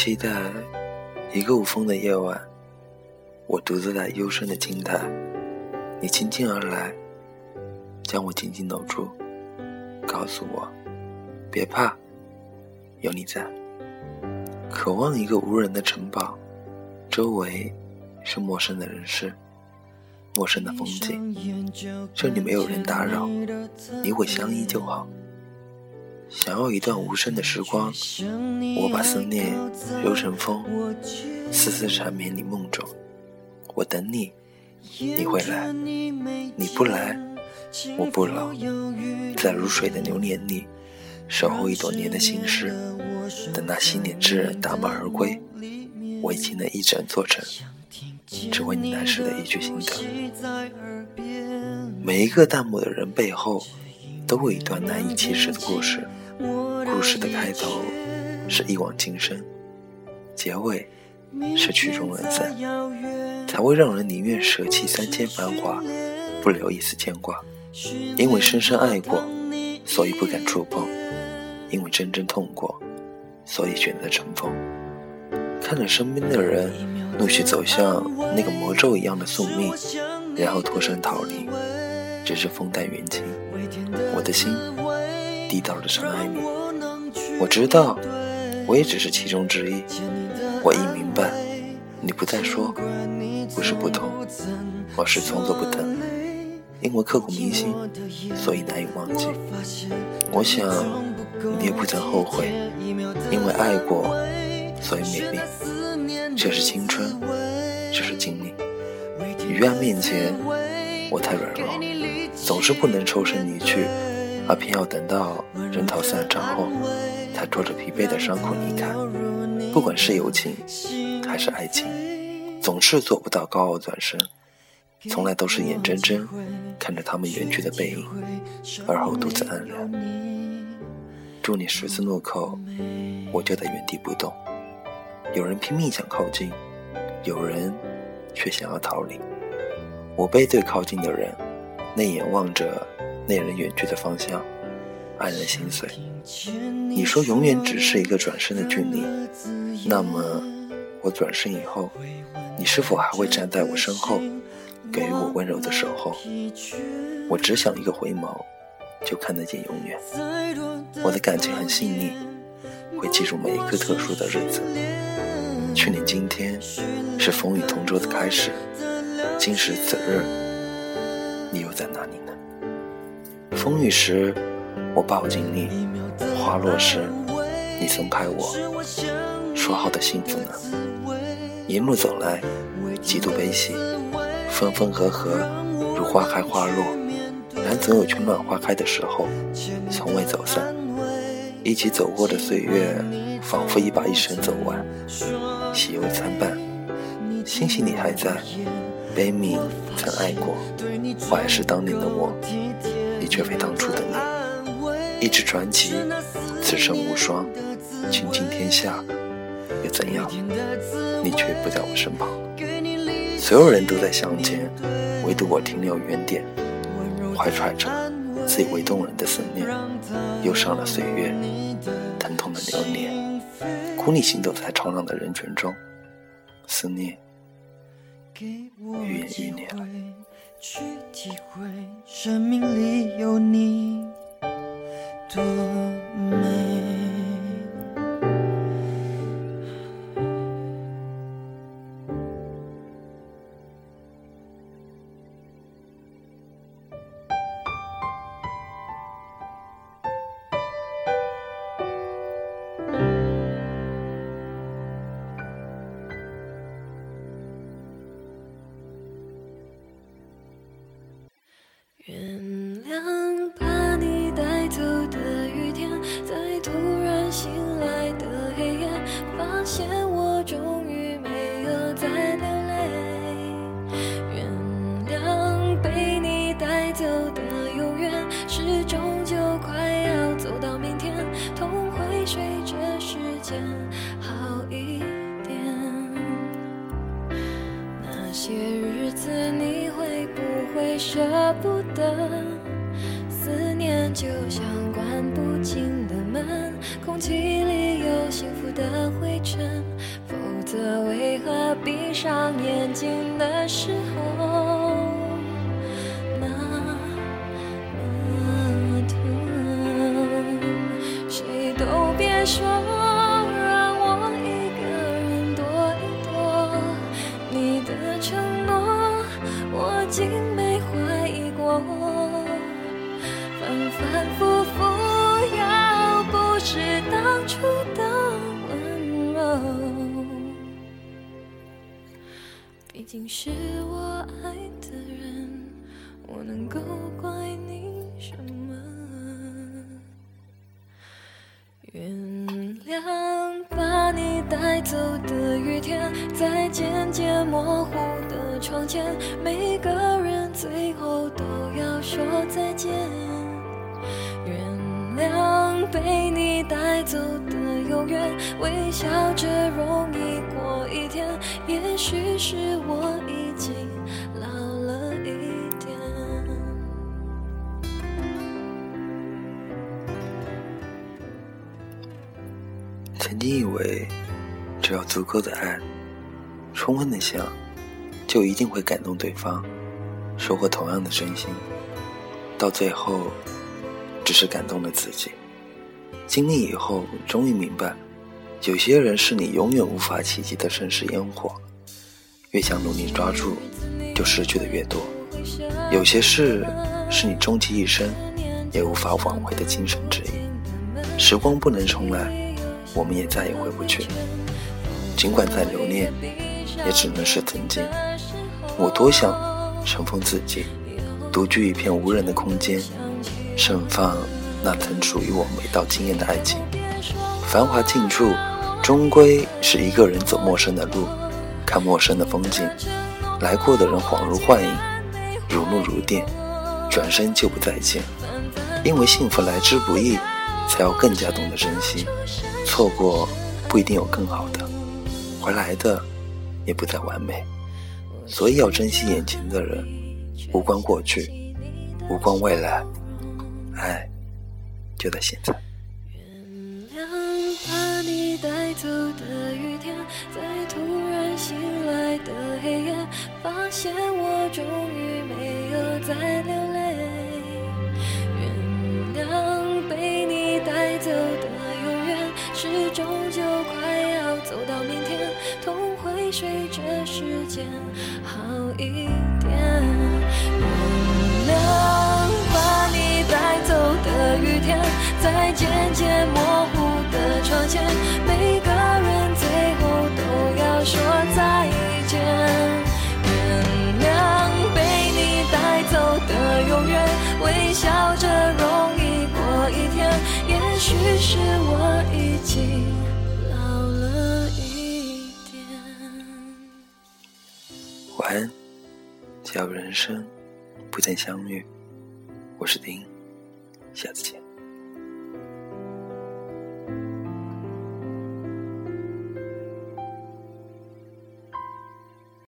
期待一个无风的夜晚，我独自在幽深的青苔，你轻轻而来，将我紧紧搂住，告诉我别怕，有你在。渴望一个无人的城堡，周围是陌生的人世，陌生的风景，这里没有人打扰，你我相依就好。想要一段无声的时光，我把思念揉成风，丝丝缠绵你梦中。我等你，你会来，你不来，我不老。在如水的流年里，守候一朵年的心事，等那昔年之人打马而归，我已经能一整座城，只为你来时的一句心疼。每一个弹幕的人背后，都有一段难以启齿的故事。故事的开头是一往情深，结尾是曲终人散，才会让人宁愿舍弃三千繁华，不留一丝牵挂。因为深深爱过，所以不敢触碰；因为真正痛过，所以选择尘封。看着身边的人陆续走向那个魔咒一样的宿命，然后脱身逃离，只是风淡云轻，我的心低到了尘埃里。我知道，我也只是其中之一。我已明白，你不再说，不是不同，而是从作不疼。因为刻骨铭心，所以难以忘记。我想，你也不曾后悔，因为爱过，所以美丽。这是青春，这是经历。于爱面前，我太软弱，总是不能抽身离去，而偏要等到人逃散场后。才拖着疲惫的伤口离开，不管是友情还是爱情，总是做不到高傲转身，从来都是眼睁睁看着他们远去的背影，而后独自黯然。祝你十字路口，我就在原地不动。有人拼命想靠近，有人却想要逃离。我背对靠近的人，内眼望着那人远去的方向。黯然心碎。你说永远只是一个转身的距离，那么我转身以后，你是否还会站在我身后，给予我温柔的守候？我只想一个回眸，就看得见永远。我的感情很细腻，会记住每一个特殊的日子。去年今天是风雨同舟的开始，今时此日，你又在哪里呢？风雨时。我抱紧你，花落时，你松开我。说好的幸福呢？一路走来，几度悲喜，分分合合，如花开花落。然总有春暖花开的时候，从未走散。一起走过的岁月，仿佛已把一生走完，喜忧参半。欣喜你还在，悲悯曾爱过，我还是当年的我，你却非当初的你。一纸传奇，此生无双，倾尽天下又怎样？你却不在我身旁。所有人都在向前，唯独我停留原点，怀揣着最为动人的思念，忧伤了岁月疼痛的流年，苦你行走在吵嚷的人群中，思念给我机会去体会生命里有你。好一点。那些日子你会不会舍不得，思念就像关不紧的门。空气里有幸福的灰尘，否则为何闭上眼睛的毕竟是我爱的人，我能够怪你什么？原谅把你带走的雨天，在渐渐模糊的窗前，每个人最后都要说再见。原谅被你带走的永远，微笑着容易过一天。也许是我已经老了一点。曾经以为，只要足够的爱，充分的想，就一定会感动对方，收获同样的真心。到最后。只是感动了自己。经历以后，终于明白，有些人是你永远无法企及的盛世烟火，越想努力抓住，就失去的越多。有些事是你终其一生也无法挽回的精神之一。时光不能重来，我们也再也回不去。尽管再留恋，也只能是曾经。我多想尘封自己，独居一片无人的空间。盛放那曾属于我们一道惊艳的爱情，繁华尽处，终归是一个人走陌生的路，看陌生的风景。来过的人恍如幻影，如梦如电，转身就不再见。因为幸福来之不易，才要更加懂得珍惜。错过不一定有更好的，回来的也不再完美。所以要珍惜眼前的人，无关过去，无关未来。爱就在现在。原谅把你带走的雨天，在突然醒来的黑夜，发现我终于没有再流泪。原谅被你带走的永远，是终究快要走到明天，痛会随着时间好一点。原谅。在渐渐模糊的窗前，每个人最后都要说再见。原谅被你带走的永远，微笑着容易过一天。也许是我已经老了一点。晚安，假如人生不曾相遇，我是丁。下次见。